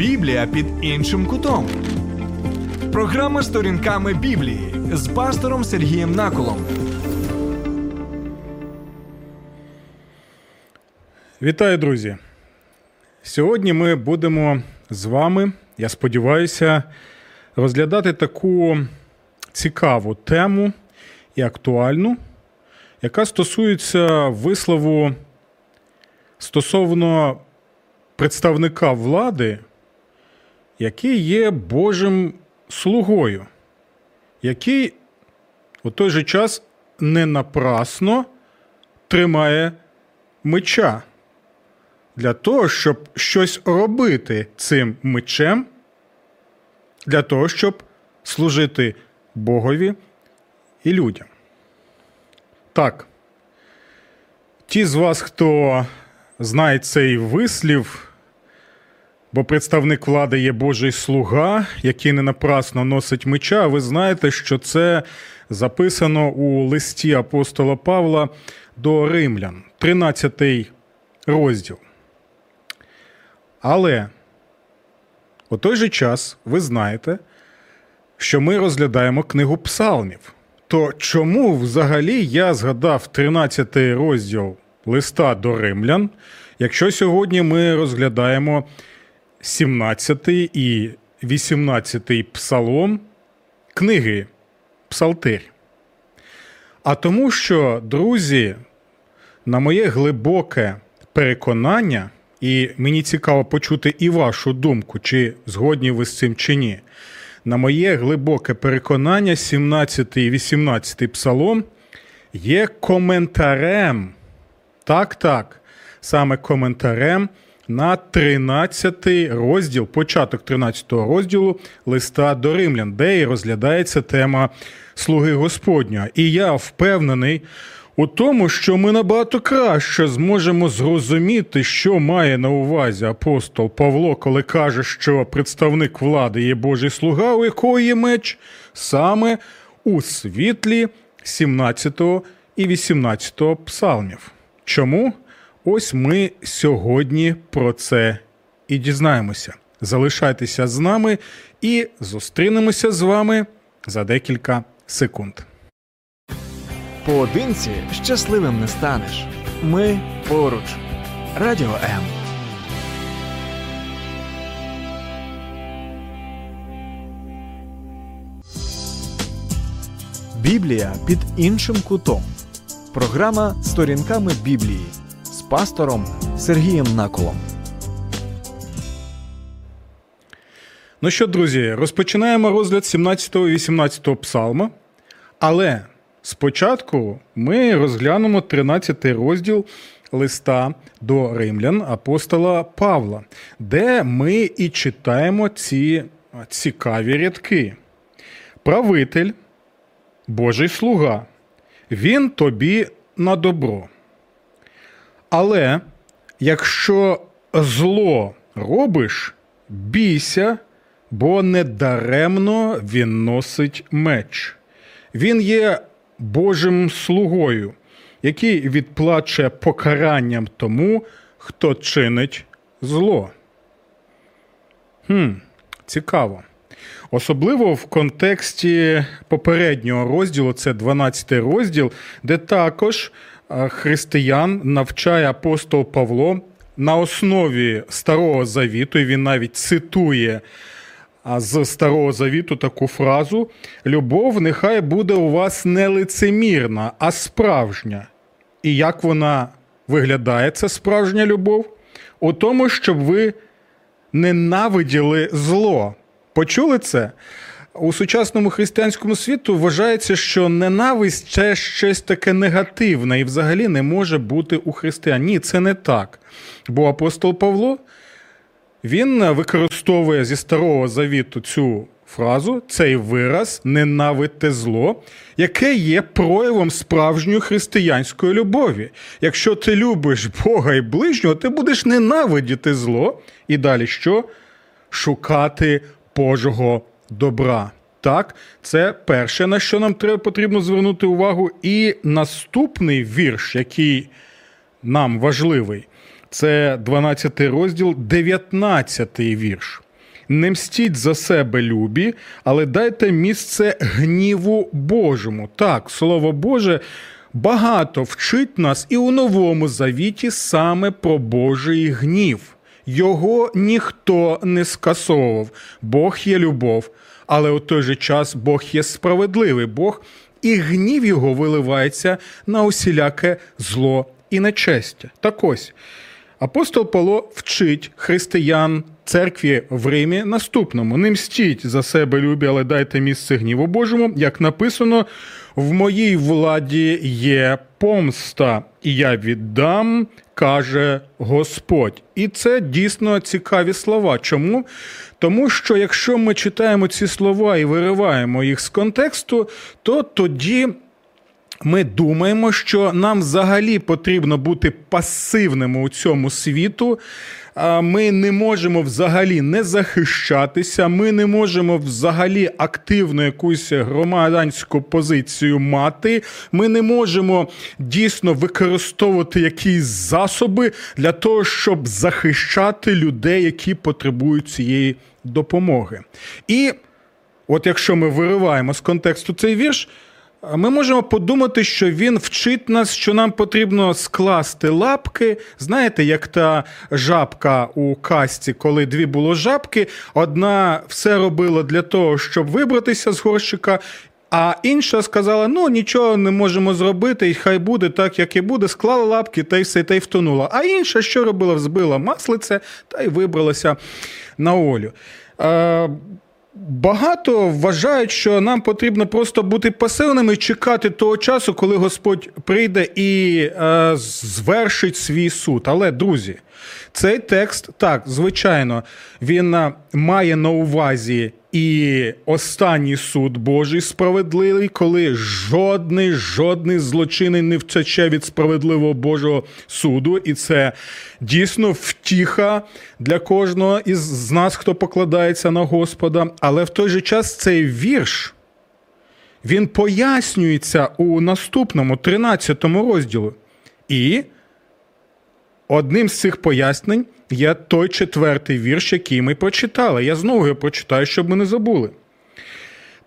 Біблія під іншим кутом. Програма сторінками Біблії з пастором Сергієм Наколом. Вітаю, друзі! Сьогодні ми будемо з вами, я сподіваюся, розглядати таку цікаву тему і актуальну, яка стосується вислову стосовно представника влади, який є Божим слугою, який у той же час не напрасно тримає меча для того, щоб щось робити цим мечем, для того, щоб служити Богові і людям. Так. Ті з вас, хто знає цей вислів, бо представник влади є Божий слуга, який не напрасно носить меча, ви знаєте, що це записано у листі апостола Павла до Римлян, 13 розділ. Але у той же час ви знаєте, що ми розглядаємо книгу псалмів. То чому взагалі я згадав 13 розділ листа до римлян, якщо сьогодні ми розглядаємо 17 і 18 псалом книги Псалтир? А тому, що, друзі, на моє глибоке переконання, і мені цікаво почути і вашу думку, чи згодні ви з цим чи ні. На моє глибоке переконання, 17 і 18 псалом є коментарем. Так, так, саме коментарем на 13 розділ, початок 13 розділу листа до римлян, де і розглядається тема слуги Господнього. І я впевнений у тому, що ми набагато краще зможемо зрозуміти, що має на увазі апостол Павло, коли каже, що представник влади є Божий слуга, у якого є меч, саме у світлі 17 і 18 псалмів. Чому? Ось ми сьогодні про це і дізнаємося. Залишайтеся з нами і зустрінемося з вами за декілька секунд. Поодинці щасливим не станеш. Ми поруч. Радіо М. Біблія під іншим кутом. Програма сторінками Біблії пастором Сергієм Наколом. Ну що, друзі, розпочинаємо розгляд 17 і 18 псалма. Але спочатку ми розглянемо 13 розділ листа до римлян апостола Павла, де ми і читаємо ці цікаві рядки. Правитель, Божий слуга, він тобі на добро. Але якщо зло робиш, бійся, бо недаремно він носить меч. Він є Божим слугою, який відплаче покаранням тому, хто чинить зло. Хм, Цікаво. Особливо в контексті попереднього розділу, це 12 розділ, де також християн навчає апостол Павло на основі Старого Завіту, і він навіть цитує з Старого Завіту таку фразу: Любов нехай буде у вас не лицемірна, а справжня. І як вона виглядає, ця справжня любов? У тому, щоб ви ненавиділи зло. Почули це? У сучасному християнському світу вважається, що ненависть це щось таке негативне і взагалі не може бути у християн. Ні, це не так. Бо апостол Павло він використовує зі старого завіту цю фразу, цей вираз ненавидьте зло, яке є проявом справжньої християнської любові. Якщо ти любиш Бога і ближнього, ти будеш ненавидіти зло. І далі що? Шукати Божого добра. Так, це перше, на що нам треба потрібно звернути увагу. І наступний вірш, який нам важливий, це 12 розділ, 19 вірш. Не мстіть за себе любі, але дайте місце гніву Божому. Так, слово Боже. Багато вчить нас і у новому завіті саме про Божий гнів. Його ніхто не скасовував. Бог є любов, але у той же час Бог є справедливий Бог, і гнів його виливається на усіляке зло і нечестя. Так ось. Апостол Павло вчить християн церкві в Римі наступному: не мстіть за себе любі, але дайте місце гніву Божому, як написано, в моїй владі є помста, і я віддам, каже Господь. І це дійсно цікаві слова. Чому? Тому що якщо ми читаємо ці слова і вириваємо їх з контексту, то тоді. Ми думаємо, що нам взагалі потрібно бути пасивними у цьому світу. Ми не можемо взагалі не захищатися, ми не можемо взагалі активно якусь громадянську позицію мати. Ми не можемо дійсно використовувати якісь засоби для того, щоб захищати людей, які потребують цієї допомоги. І от якщо ми вириваємо з контексту цей вірш. Ми можемо подумати, що він вчить нас, що нам потрібно скласти лапки. Знаєте, як та жабка у касті, коли дві було жабки, одна все робила для того, щоб вибратися з горщика. А інша сказала: ну нічого не можемо зробити, і хай буде так, як і буде. Склала лапки та й все та й втонула. А інша що робила? Взбила маслице та й вибралася на олю. Багато вважають, що нам потрібно просто бути пасивними чекати того часу, коли Господь прийде і е, звершить свій суд. Але, друзі, цей текст, так, звичайно, він е, має на увазі і останній суд Божий справедливий, коли жодний жодний злочинний не втече від справедливого Божого суду, і це дійсно втіха для кожного із нас, хто покладається на Господа. Але в той же час цей вірш. Він пояснюється у наступному 13 розділу. І одним з цих пояснень є той четвертий вірш, який ми прочитали. Я знову його прочитаю, щоб ми не забули.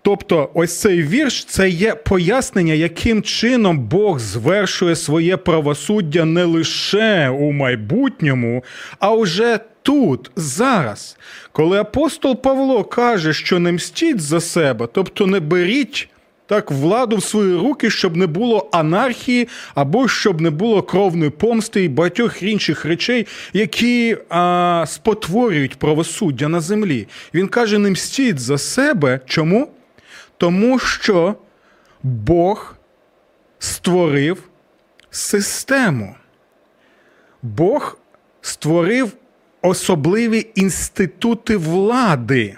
Тобто, ось цей вірш це є пояснення, яким чином Бог звершує своє правосуддя не лише у майбутньому, а вже тут, зараз. Коли апостол Павло каже, що не мстіть за себе, тобто не беріть так, владу в свої руки, щоб не було анархії, або щоб не було кровної помсти і багатьох інших речей, які а, спотворюють правосуддя на землі. Він каже: не мстіть за себе. Чому? Тому що Бог створив систему. Бог створив особливі інститути влади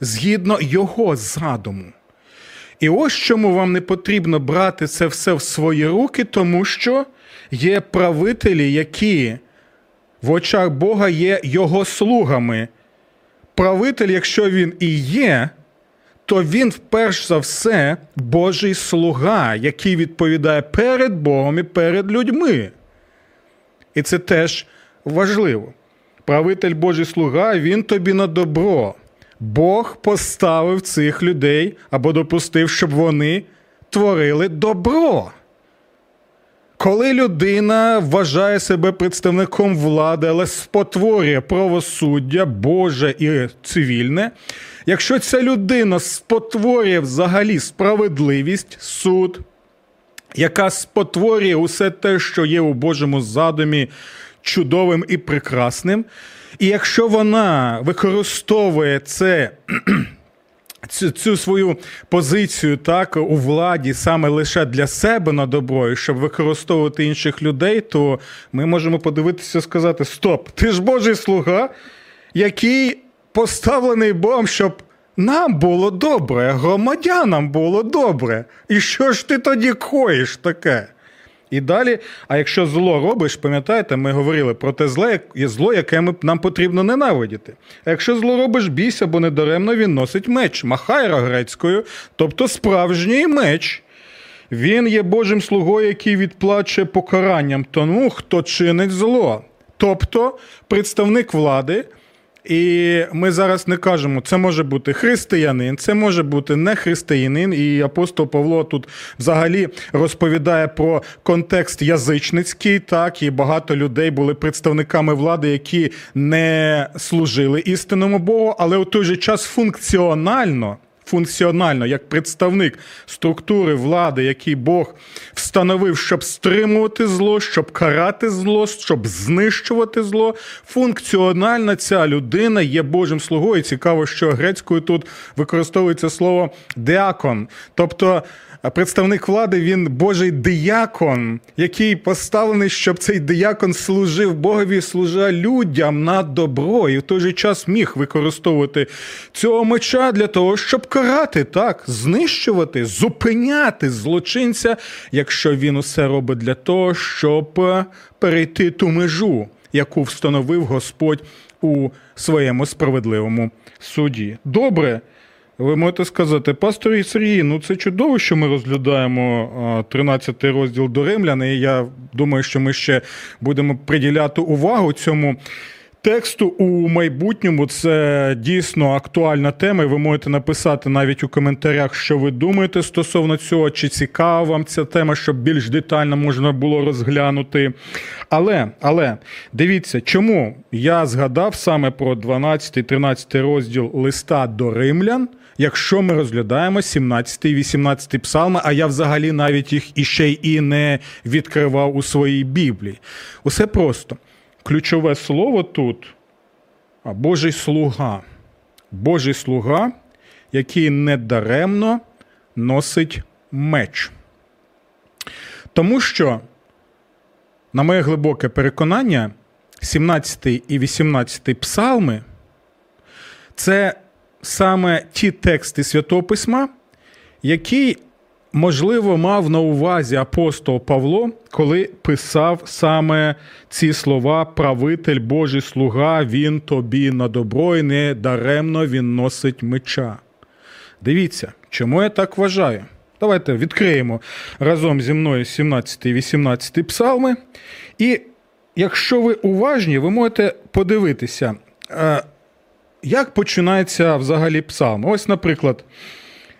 згідно його задуму. І ось чому вам не потрібно брати це все в свої руки, тому що є правителі, які в очах Бога є його слугами. Правитель, якщо він і є, то він перш за все Божий слуга, який відповідає перед Богом і перед людьми. І це теж важливо. Правитель Божий слуга, він тобі на добро. Бог поставив цих людей або допустив, щоб вони творили добро. Коли людина вважає себе представником влади, але спотворює правосуддя Боже і цивільне, якщо ця людина спотворює взагалі справедливість, суд, яка спотворює усе те, що є у Божому задумі чудовим і прекрасним, і якщо вона використовує це. Цю цю свою позицію так у владі саме лише для себе на добро, і щоб використовувати інших людей, то ми можемо подивитися і сказати: Стоп, ти ж Божий слуга, який поставлений Богом, щоб нам було добре, громадянам було добре. І що ж ти тоді коїш таке? І далі, а якщо зло робиш, пам'ятаєте, ми говорили про те зле, є зло, яке нам потрібно ненавидіти. А якщо зло робиш бійся, бо недаремно він носить меч, махайра грецькою, тобто справжній меч. Він є Божим слугою, який відплачує покаранням тому, хто чинить зло. Тобто представник влади І ми зараз не кажемо, це може бути християнин, це може бути не християнин. І апостол Павло тут взагалі розповідає про контекст язичницький, так і багато людей були представниками влади, які не служили істинному Богу, але у той же час функціонально функціонально, як представник структури влади, який Бог встановив, щоб стримувати зло, щоб карати зло, щоб знищувати зло. Функціональна ця людина є Божим слугою. Цікаво, що грецькою тут використовується слово деакон, тобто представник влади, він Божий диякон, який поставлений, щоб цей диякон служив Богові, служа людям на добро, і в той же час міг використовувати цього меча для того, щоб карати, так, знищувати, зупиняти злочинця, якщо він усе робить для того, щоб перейти ту межу, яку встановив Господь у своєму справедливому суді. Добре. Ви можете сказати, пастор Сергій, ну це чудово, що ми розглядаємо 13 розділ до римлян, і я думаю, що ми ще будемо приділяти увагу цьому тексту у майбутньому. Це дійсно актуальна тема. і Ви можете написати навіть у коментарях, що ви думаєте стосовно цього, чи цікава вам ця тема, щоб більш детально можна було розглянути. Але, але дивіться, чому я згадав саме про 12-13 розділ листа до римлян якщо ми розглядаємо 17 і 18 псалми, а я взагалі навіть їх іще і не відкривав у своїй Біблії. Усе просто. Ключове слово тут Божий слуга. Божий слуга, який недаремно носить меч. Тому що, на моє глибоке переконання, 17 і 18 псалми це саме ті тексти Святого Письма, які, можливо, мав на увазі апостол Павло, коли писав саме ці слова правитель Божий слуга, він тобі на добро і не даремно він носить меча. Дивіться, чому я так вважаю? Давайте відкриємо разом зі мною 17 і 18 псалми. І якщо ви уважні, ви можете подивитися. Як починається взагалі псалм? Ось, наприклад,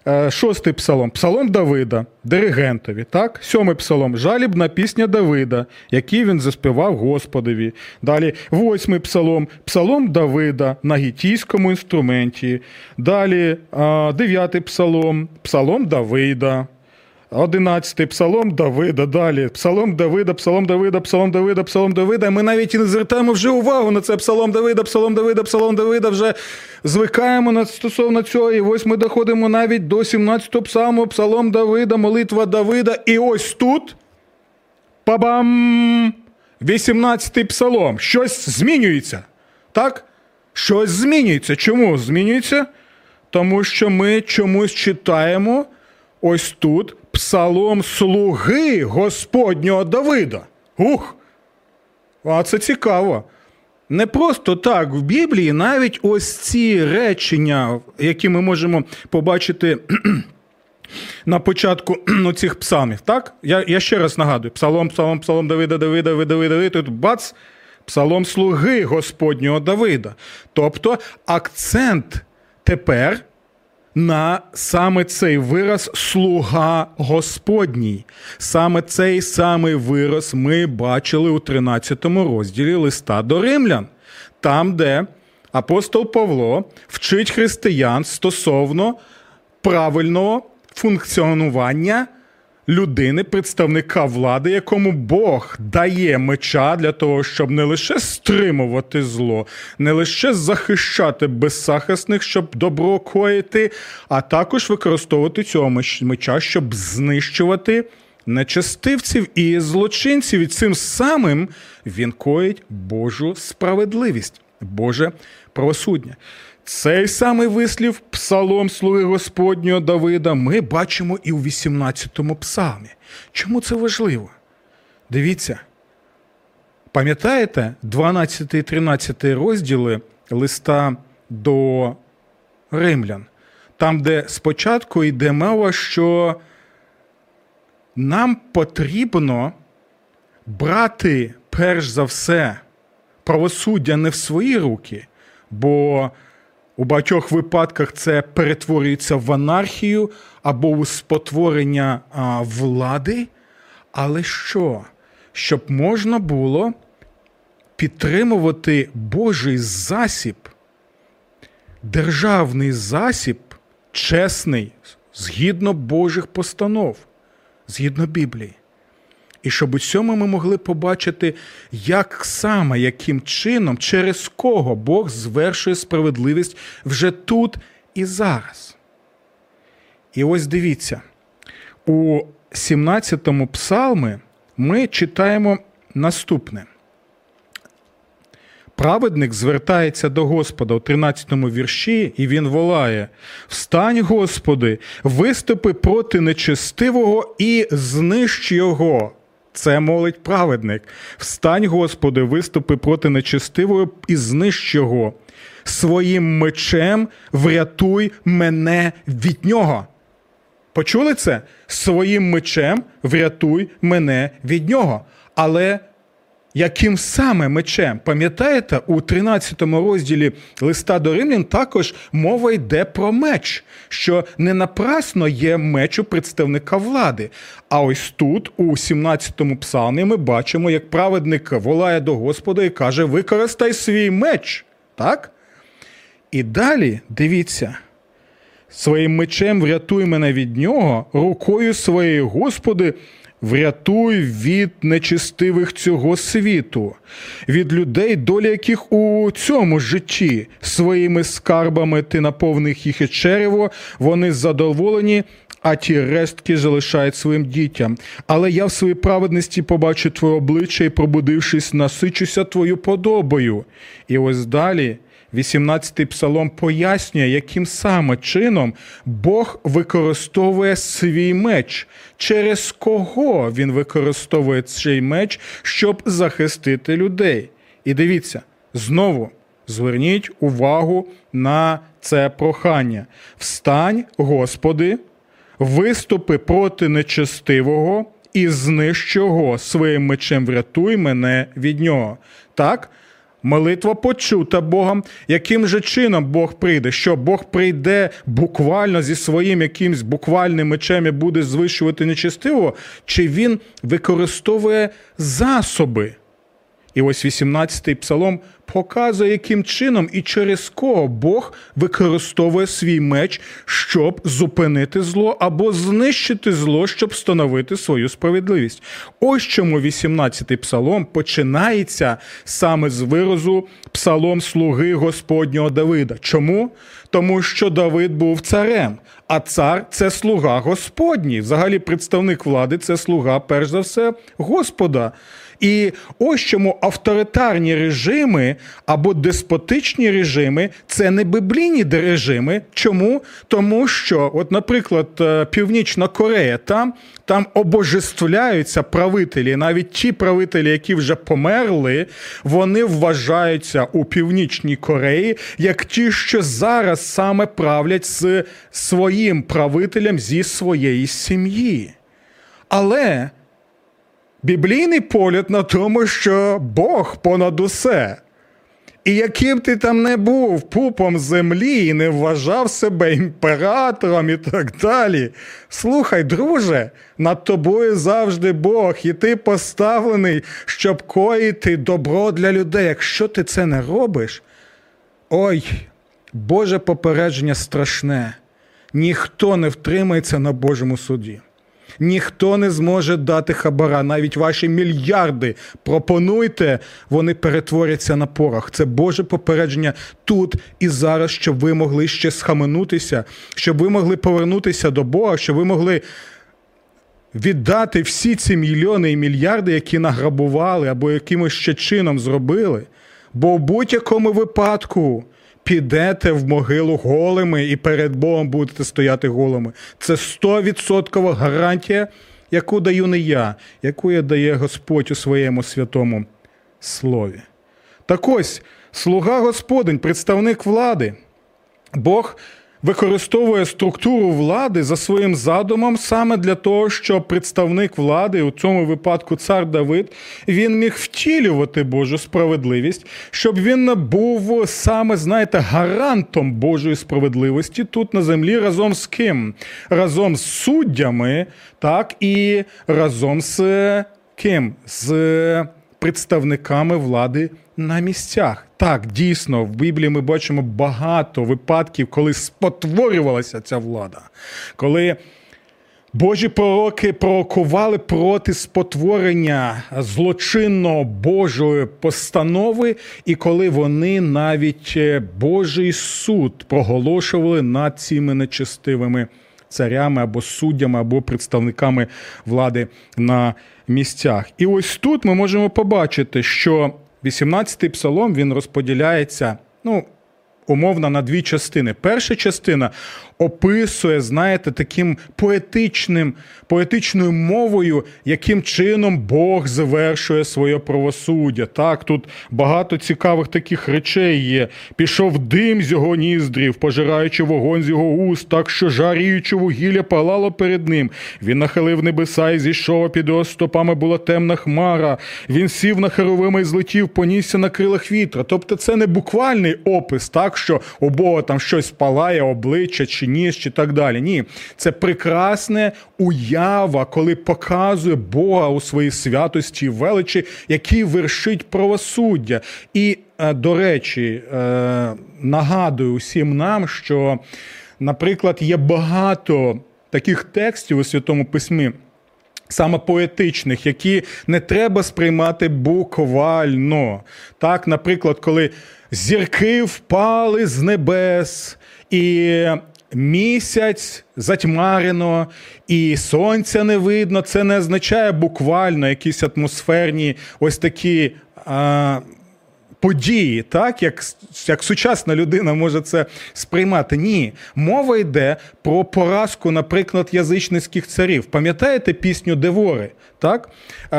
е, шостий псалом псалом Давида, диригентові. так? Сьомий псалом жалібна пісня Давида, який він заспівав Господові. Далі восьмий псалом псалом Давида на гітійському інструменті. Далі дев'ятий псалом псалом Давида. Одинадцятий псалом Давида, далі. Псалом Давида, псалом Давида, псалом Давида, псалом Давида. Ми навіть і не звертаємо вже увагу на це псалом Давида, псалом Давида, псалом Давида. Вже звикаємо на стосовно цього. І ось ми доходимо навіть до 17-го псалму, псалом Давида, молитва Давида. І ось тут. Па-бам! 18-й псалом. Щось змінюється. Так? Щось змінюється. Чому змінюється? Тому що ми чомусь читаємо ось тут псалом слуги Господнього Давида. Ух! А це цікаво. Не просто так в Біблії навіть ось ці речення, які ми можемо побачити на початку цих псалмів. Так? Я я ще раз нагадую: псалом, псалом, псалом Давида, Давида, Давида, Давида, тут бац, псалом слуги Господнього Давида. Тобто акцент тепер на саме цей вираз слуга Господній. Саме цей самий вираз ми бачили у 13 розділі листа до римлян, там, де апостол Павло вчить християн стосовно правильного функціонування людини, представника влади, якому Бог дає меча для того, щоб не лише стримувати зло, не лише захищати беззахисних, щоб добро коїти, а також використовувати цього меча, щоб знищувати. Нечестивців і злочинців, і цим самим він коїть Божу справедливість, Боже правосуддя. Цей самий вислів, псалом слуги Господнього Давида, ми бачимо і у 18-му псалмі. Чому це важливо? Дивіться. Пам'ятаєте 12 і 13 розділи листа до римлян, там, де спочатку йде мова, що нам потрібно брати перш за все правосуддя не в свої руки бо у багатьох випадках це перетворюється в анархію або у спотворення а, влади. Але що? Щоб можна було підтримувати Божий засіб, державний засіб, чесний, згідно Божих постанов, згідно Біблії. І щоб у цьому ми могли побачити, як саме, яким чином, через кого Бог звершує справедливість вже тут і зараз. І ось дивіться, у 17-му псалмі ми читаємо наступне. Праведник звертається до Господа у 13-му вірші, і він волає: Встань, Господи, виступи проти нечестивого і знищ його. Це молить праведник. Встань, Господи, виступи проти нечестивого і знищ його. Своїм мечем врятуй мене від нього. Почули це? Своїм мечем врятуй мене від нього. Але яким саме мечем? Пам'ятаєте, у 13 розділі листа до Римлян також мова йде про меч, що не напрасно є меч у представника влади. А ось тут, у 17-му псалмі, ми бачимо, як праведник волає до Господа і каже: Використай свій меч. Так? І далі дивіться. Своїм мечем врятуй мене від нього, рукою своєю, Господи, врятуй від нечистивих цього світу, від людей, доля яких у цьому житті своїми скарбами ти наповних їх і черево, вони задоволені. А ті рештки залишають своїм дітям. Але я в своїй праведності побачу твоє обличчя і, пробудившись, насичуся твою подобою. І ось далі 18-й псалом пояснює, яким саме чином Бог використовує свій меч, через кого він використовує цей меч, щоб захистити людей. І дивіться, знову зверніть увагу на це прохання. Встань, Господи, виступи проти нечестивого і знищ своїм мечем врятуй мене від нього. Так? Молитва почута Богом. Яким же чином Бог прийде? Що Бог прийде буквально зі своїм якимсь буквальним мечем і буде звищувати нечестиво? Чи він використовує засоби? І ось 18-й псалом показує, яким чином і через кого Бог використовує свій меч, щоб зупинити зло або знищити зло, щоб встановити свою справедливість. Ось чому 18-й псалом починається саме з виразу псалом слуги Господнього Давида. Чому? Тому що Давид був царем, а цар це слуга Господній. Взагалі, представник влади це слуга, перш за все, Господа. І ось чому авторитарні режими або деспотичні режими це не біблійні режими. Чому? Тому що, от, наприклад, е, Північна Корея, там там обожествляються правителі, навіть ті правителі, які вже померли, вони вважаються у Північній Кореї як ті, що зараз саме правлять з своїм правителем зі своєї сім'ї. Але біблійний погляд на тому, що Бог понад усе. І яким ти там не був пупом землі і не вважав себе імператором і так далі. Слухай, друже, над тобою завжди Бог, і ти поставлений, щоб коїти добро для людей. Якщо ти це не робиш, ой, Боже попередження страшне. Ніхто не втримається на Божому суді. Ніхто не зможе дати хабара. Навіть ваші мільярди пропонуйте, вони перетворяться на порох. Це Боже попередження тут і зараз, щоб ви могли ще схаменутися, щоб ви могли повернутися до Бога, щоб ви могли. Віддати всі ці мільйони і мільярди, які награбували або якимось ще чином зробили. Бо в будь-якому випадку підете в могилу голими і перед Богом будете стояти голими. Це 100% гарантія, яку даю не я, яку я дає Господь у своєму святому слові. Так ось, слуга Господень, представник влади, Бог використовує структуру влади за своїм задумом саме для того, щоб представник влади, у цьому випадку цар Давид, він міг втілювати Божу справедливість, щоб він був саме, знаєте, гарантом Божої справедливості тут на землі разом з ким? Разом з суддями, так, і разом з ким? З представниками влади на місцях. Так, дійсно, в Біблії ми бачимо багато випадків, коли спотворювалася ця влада, коли Божі пророки пророкували проти спотворення злочинного Божої постанови, і коли вони навіть е, Божий суд проголошували над цими нечестивими царями або суддями, або представниками влади на місцях. І ось тут ми можемо побачити, що 18-й псалом він розподіляється, ну, умовно, на дві частини. Перша частина описує, знаєте, таким поетичним, поетичною мовою, яким чином Бог завершує своє правосуддя. Так, тут багато цікавих таких речей є. Пішов дим з його ніздрів, пожираючи вогонь з його уст, так що жаріючи вугілля палало перед ним. Він нахилив небеса і зійшов, під його стопами була темна хмара. Він сів на херовими і злетів, понісся на крилах вітра. Тобто, це не буквальний опис, так що у Бога там щось палає, обличчя чи ніж, чи так далі. Ні, це прекрасне уява, коли показує Бога у своїй святості і величі, який вершить правосуддя. І, е, до речі, е, нагадую усім нам, що, наприклад, є багато таких текстів у Святому Письмі. Саме поетичних, які не треба сприймати буквально. Так, наприклад, коли зірки впали з небес, і місяць затьмарено, і сонця не видно. Це не означає буквально якісь атмосферні ось такі. А, Події, так як як сучасна людина може це сприймати. Ні, мова йде про поразку, наприклад, язичницьких царів. Пам'ятаєте пісню Девори? Так?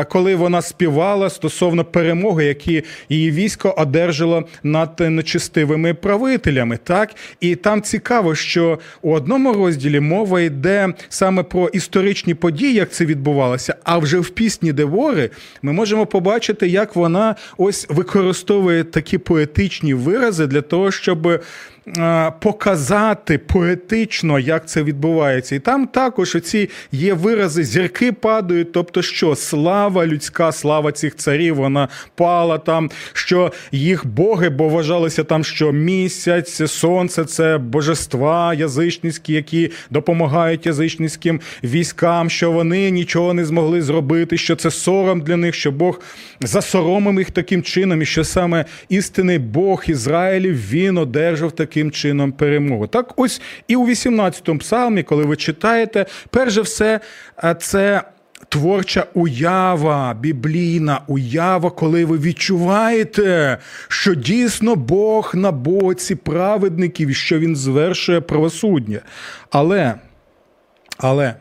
Коли вона співала стосовно перемоги, які її військо одержало над нечистивими правителями. так? І там цікаво, що у одному розділі мова йде саме про історичні події, як це відбувалося, а вже в пісні Девори ми можемо побачити, як вона ось використовує такі поетичні вирази для того, щоб. Е, показати поетично, як це відбувається. І там також оці є вирази, зірки падають, тобто, що слава людська, слава цих царів, вона пала там, що їх боги, бо вважалося там, що місяць, сонце це божества язичницькі, які допомагають язичницьким військам, що вони нічого не змогли зробити, що це сором для них, що Бог засоромив їх таким чином, і що саме істинний Бог Ізраїлів він одержав такий таким чином перемогу. Так, ось і у 18-му псалмі, коли ви читаєте, перш за все, е, це. Творча уява, біблійна уява, коли ви відчуваєте, що дійсно Бог на боці праведників, що Він звершує правосуддя. Але, але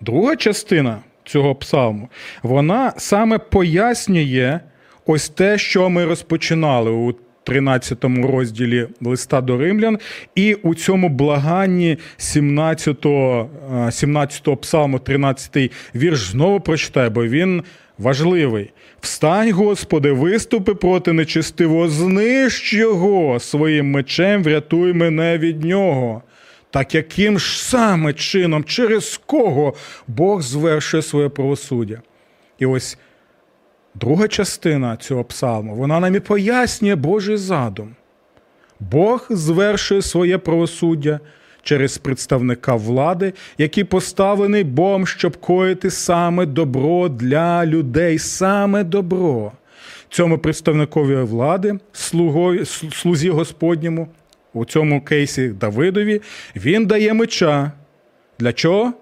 друга частина цього псалму, вона саме пояснює ось те, що ми розпочинали у 13 розділі листа до римлян, і у цьому благанні 17 17 псалму, 13 вірш знову прочитаю, бо він важливий. Встань, Господи, виступи проти нечистивого, знищ його своїм мечем, врятуй мене від нього. Так яким ж саме чином, через кого Бог звершує своє правосуддя? І ось Друга частина цього псалму, вона нам і пояснює Божий задум. Бог звершує своє правосуддя через представника влади, який поставлений Богом, щоб коїти саме добро для людей, саме добро. Цьому представникові влади, слугові, слузі Господньому, у цьому кейсі Давидові, він дає меча. Для чого?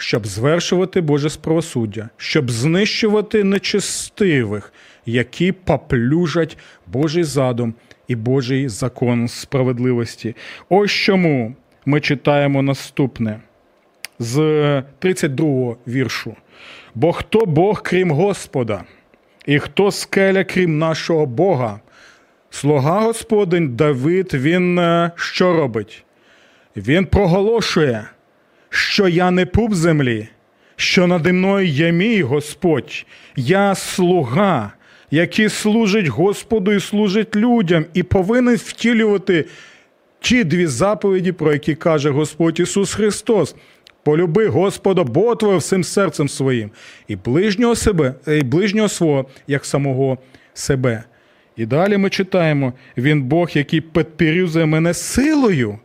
Щоб звершувати Боже правосуддя, щоб знищувати нечестивих, які поплюжать Божий задум і Божий закон справедливості. Ось чому ми читаємо наступне з 32-го віршу. Бо хто Бог крім Господа, і хто скеля крім нашого Бога? Слуга Господень Давид, він е, що робить? Він проголошує, що я не пуп землі, що нади мною є мій Господь, я слуга, який служить Господу і служить людям, і повинен втілювати ті дві заповіді, про які каже Господь Ісус Христос. Полюби Господа твого всім серцем своїм, і ближнього себе, і ближнього свого, як самого себе. І далі ми читаємо: Він Бог, який підпірюзує мене силою,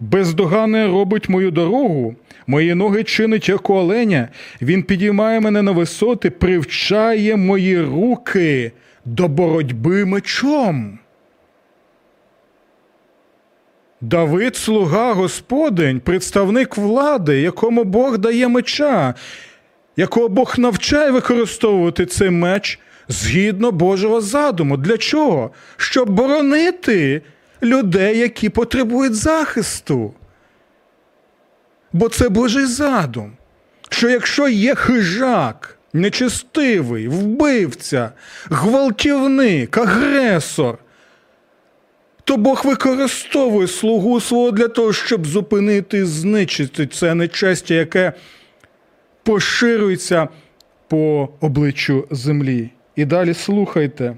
бездоганно робить мою дорогу, мої ноги чинить, як у оленя, Він підіймає мене на висоти, привчає мої руки до боротьби мечом. Давид, слуга Господень, представник влади, якому Бог дає меча, якого Бог навчає використовувати цей меч згідно Божого задуму. Для чого? Щоб боронити людей, які потребують захисту. Бо це Божий задум. Що якщо є хижак, нечестивий, вбивця, гвалтівник, агресор, то Бог використовує слугу свого для того, щоб зупинити і знищити це нечестя, яке поширюється по обличчю землі. І далі слухайте.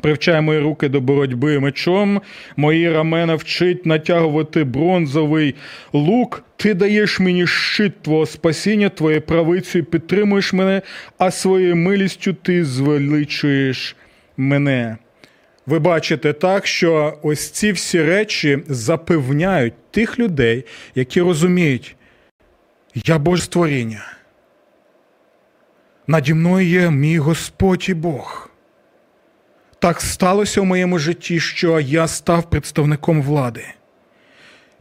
Привчай мої руки до боротьби мечом, мої рамена вчить натягувати бронзовий лук. Ти даєш мені щит твого спасіння, твоєю правицею підтримуєш мене, а своєю милістю ти звеличуєш мене. Ви бачите так, що ось ці всі речі запевняють тих людей, які розуміють, я Боже створіння. Наді мною є мій Господь і Бог. Так сталося в моєму житті, що я став представником влади.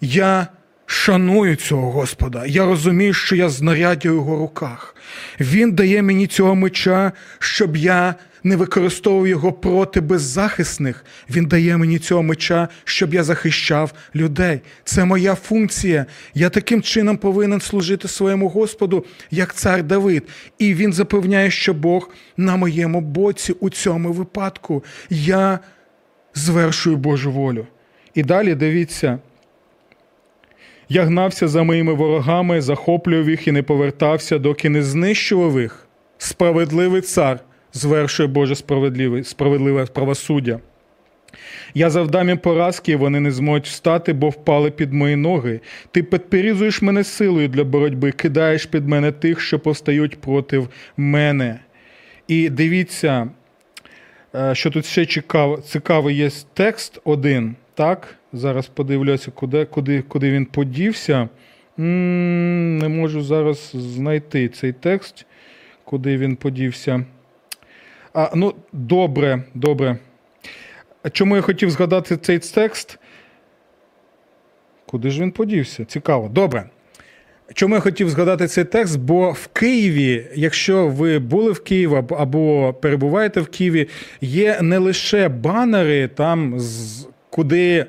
Я шаную цього Господа. Я розумію, що я знаряддя у його руках. Він дає мені цього меча, щоб я не використовував його проти беззахисних. Він дає мені цього меча, щоб я захищав людей. Це моя функція. Я таким чином повинен служити своєму Господу, як цар Давид. І він запевняє, що Бог на моєму боці у цьому випадку. Я звершую Божу волю. І далі дивіться. Я гнався за моїми ворогами, захоплював їх і не повертався, доки не знищував їх. Справедливий цар звершує Боже справедливе, справедливе правосуддя. Я завдам їм поразки, і вони не зможуть встати, бо впали під мої ноги. Ти підперізуєш мене силою для боротьби, кидаєш під мене тих, що повстають проти мене. І дивіться, е, що тут ще цікавий є текст один. Так, зараз подивлюся, куди куди, куди він подівся. М-м, не можу зараз знайти цей текст, куди він подівся. А, Ну, добре, добре. Чому я хотів згадати цей текст? Куди ж він подівся? Цікаво. Добре. Чому я хотів згадати цей текст? Бо в Києві, якщо ви були в Києві або перебуваєте в Києві, є не лише банери, там, куди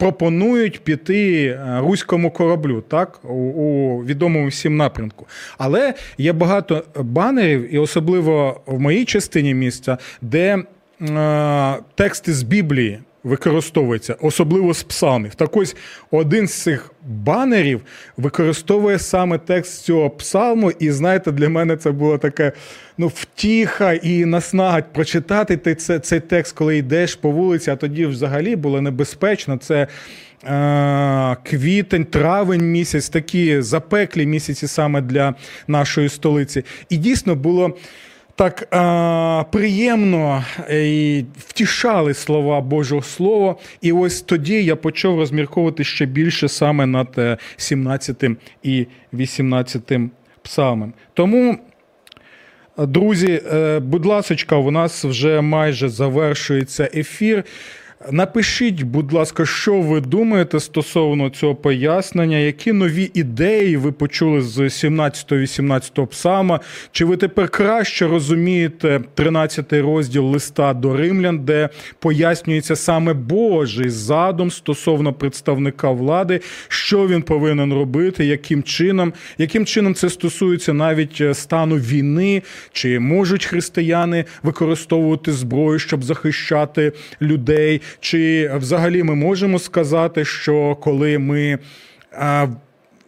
пропонують піти е, руському кораблю, так, у, у відомому всім напрямку. Але є багато банерів, і особливо в моїй частині міста, де е, тексти з Біблії використовується, особливо з псалмів. Так ось один з цих банерів використовує саме текст цього псалму, і знаєте, для мене це було таке ну, втіха і наснага прочитати ти це, цей текст, коли йдеш по вулиці, а тоді взагалі було небезпечно. Це е, Квітень, травень місяць, такі запеклі місяці саме для нашої столиці. І дійсно було так а, приємно е, і втішали слова Божого Слова. І ось тоді я почав розмірковувати ще більше саме над 17 е, і 18 псалмом. Тому. Друзі, е, будь ласка, у нас вже майже завершується ефір. Напишіть, будь ласка, що ви думаєте стосовно цього пояснення, які нові ідеї ви почули з 17-18 псалма? Чи ви тепер краще розумієте 13 розділ листа до римлян, де пояснюється саме Божий задум стосовно представника влади, що він повинен робити, яким чином, яким чином це стосується навіть е, стану війни, чи можуть християни використовувати зброю, щоб захищати людей? Чи взагалі ми можемо сказати, що коли ми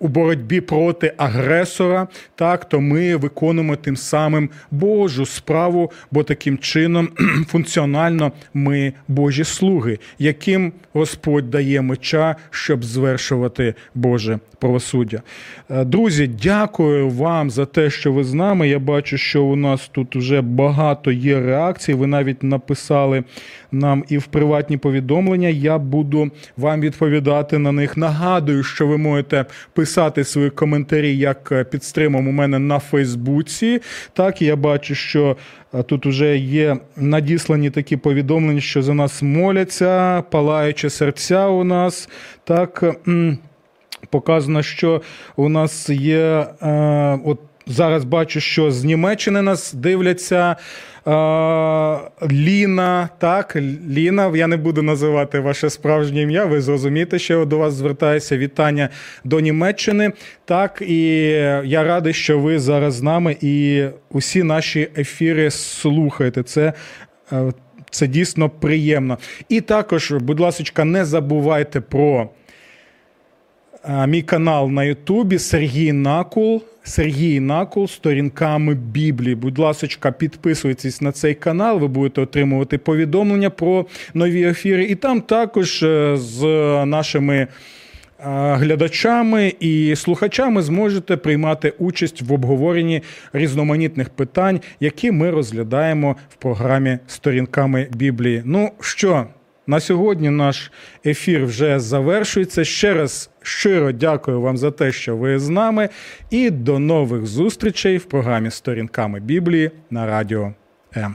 у боротьбі проти агресора, так то ми виконуємо тим самим Божу справу, бо таким чином функціонально ми Божі слуги, яким Господь дає меча, щоб звершувати Боже правосуддя. Е, друзі, дякую вам за те, що ви з нами. Я бачу, що у нас тут вже багато є реакцій. Ви навіть написали нам і в приватні повідомлення. Я буду вам відповідати на них. Нагадую, що ви можете писати свої коментарі як під стримом у мене на Фейсбуці. Так, я бачу, що. Е, тут вже є надіслані такі повідомлення, що за нас моляться, палаючи серця у нас. Так показано, що у нас є. Е, от Зараз бачу, що з Німеччини нас дивляться е, Ліна. Так, Ліна, я не буду називати ваше справжнє ім'я. Ви зрозумієте, що до вас звертається вітання до Німеччини. Так, і я радий, що ви зараз з нами і усі наші ефіри слухаєте. Це. Е, це дійсно приємно. І також, будь ласка, не забувайте про мій канал на Ютубі Сергій Накул. Сергій Накул сторінками Біблії. Будь ласка, підписуйтесь на цей канал, ви будете отримувати повідомлення про нові ефіри. І там також е, з нашими е, глядачами і слухачами зможете приймати участь в обговоренні різноманітних питань, які ми розглядаємо в програмі Сторінками Біблії. Ну що? На сьогодні наш ефір вже завершується. Ще раз щиро дякую вам за те, що ви з нами, і до нових зустрічей в програмі Сторінками Біблії на радіо М.